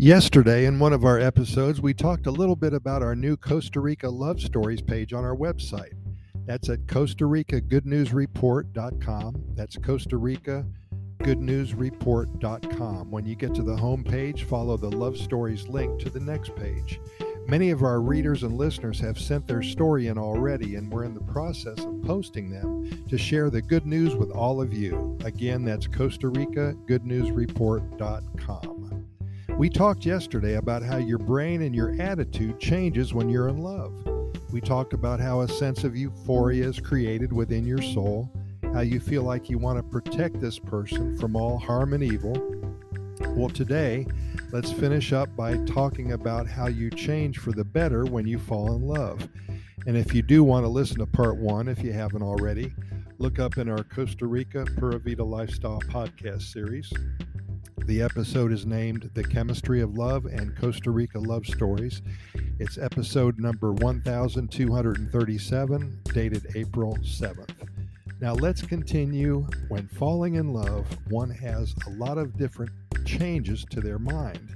Yesterday, in one of our episodes, we talked a little bit about our new Costa Rica Love Stories page on our website. That's at Costa Rica Good News Report.com. That's Costa Rica Good News Report.com. When you get to the home page, follow the Love Stories link to the next page. Many of our readers and listeners have sent their story in already, and we're in the process of posting them to share the good news with all of you. Again, that's Costa Rica Good News Report.com. We talked yesterday about how your brain and your attitude changes when you're in love. We talked about how a sense of euphoria is created within your soul, how you feel like you want to protect this person from all harm and evil. Well, today, let's finish up by talking about how you change for the better when you fall in love. And if you do want to listen to part one, if you haven't already, look up in our Costa Rica Pura Vida Lifestyle podcast series. The episode is named The Chemistry of Love and Costa Rica Love Stories. It's episode number 1237, dated April 7th. Now let's continue. When falling in love, one has a lot of different changes to their mind.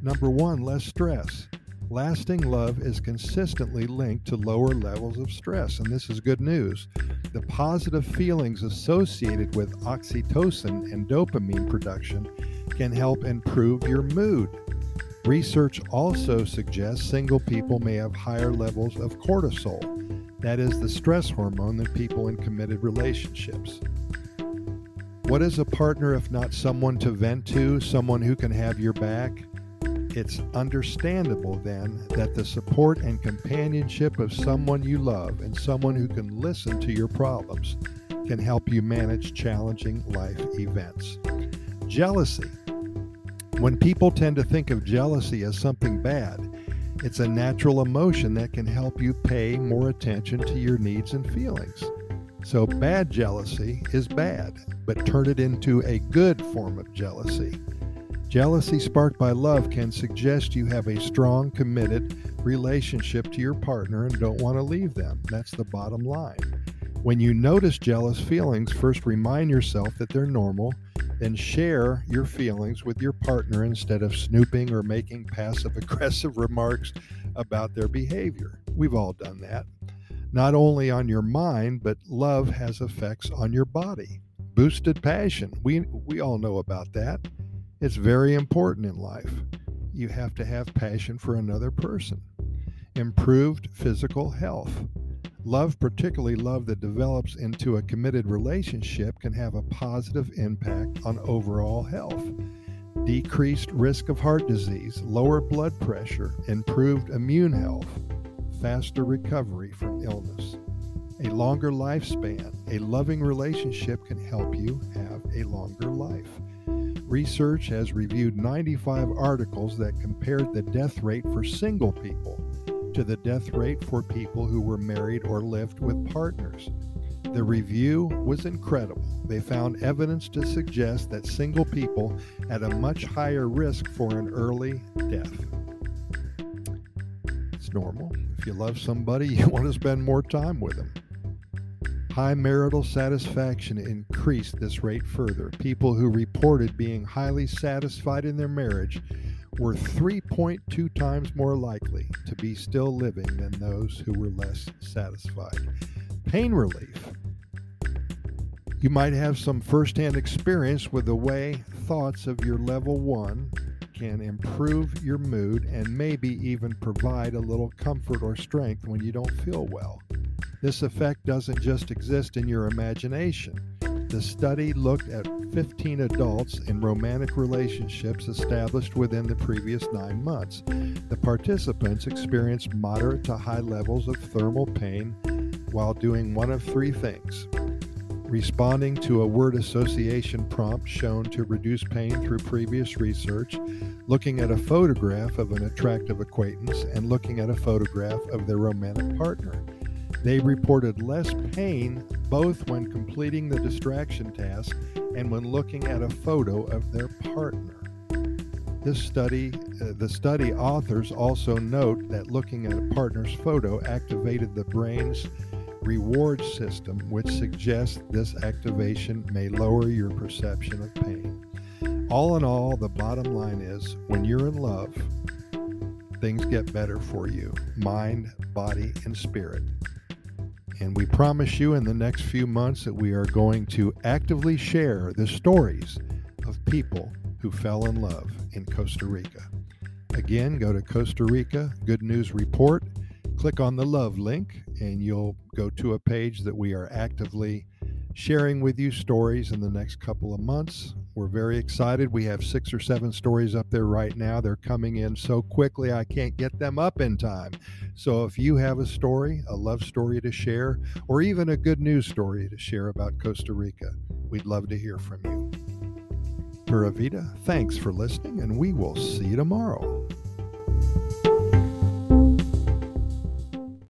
Number one, less stress. Lasting love is consistently linked to lower levels of stress, and this is good news. The positive feelings associated with oxytocin and dopamine production can help improve your mood. Research also suggests single people may have higher levels of cortisol, that is the stress hormone, than people in committed relationships. What is a partner if not someone to vent to, someone who can have your back? It's understandable then that the support and companionship of someone you love and someone who can listen to your problems can help you manage challenging life events. Jealousy. When people tend to think of jealousy as something bad, it's a natural emotion that can help you pay more attention to your needs and feelings. So, bad jealousy is bad, but turn it into a good form of jealousy. Jealousy sparked by love can suggest you have a strong, committed relationship to your partner and don't want to leave them. That's the bottom line. When you notice jealous feelings, first remind yourself that they're normal then share your feelings with your partner instead of snooping or making passive aggressive remarks about their behavior. We've all done that. Not only on your mind, but love has effects on your body. Boosted passion. We, we all know about that. It's very important in life. You have to have passion for another person. Improved physical health. Love, particularly love that develops into a committed relationship, can have a positive impact on overall health. Decreased risk of heart disease, lower blood pressure, improved immune health, faster recovery from illness. A longer lifespan, a loving relationship can help you have a longer life. Research has reviewed 95 articles that compared the death rate for single people to the death rate for people who were married or lived with partners. The review was incredible. They found evidence to suggest that single people had a much higher risk for an early death. It's normal. If you love somebody, you want to spend more time with them. High marital satisfaction increased this rate further. People who reported being highly satisfied in their marriage were 3.2 times more likely to be still living than those who were less satisfied. Pain relief. You might have some firsthand experience with the way thoughts of your level one can improve your mood and maybe even provide a little comfort or strength when you don't feel well. This effect doesn't just exist in your imagination. The study looked at 15 adults in romantic relationships established within the previous nine months. The participants experienced moderate to high levels of thermal pain while doing one of three things responding to a word association prompt shown to reduce pain through previous research, looking at a photograph of an attractive acquaintance, and looking at a photograph of their romantic partner. They reported less pain both when completing the distraction task and when looking at a photo of their partner. This study, uh, the study authors also note that looking at a partner's photo activated the brain's reward system, which suggests this activation may lower your perception of pain. All in all, the bottom line is when you're in love, things get better for you mind, body, and spirit. And we promise you in the next few months that we are going to actively share the stories of people who fell in love in Costa Rica. Again, go to Costa Rica Good News Report, click on the love link, and you'll go to a page that we are actively sharing with you stories in the next couple of months. We're very excited. We have six or seven stories up there right now. They're coming in so quickly, I can't get them up in time. So if you have a story, a love story to share, or even a good news story to share about Costa Rica, we'd love to hear from you. Pura Vida, thanks for listening, and we will see you tomorrow.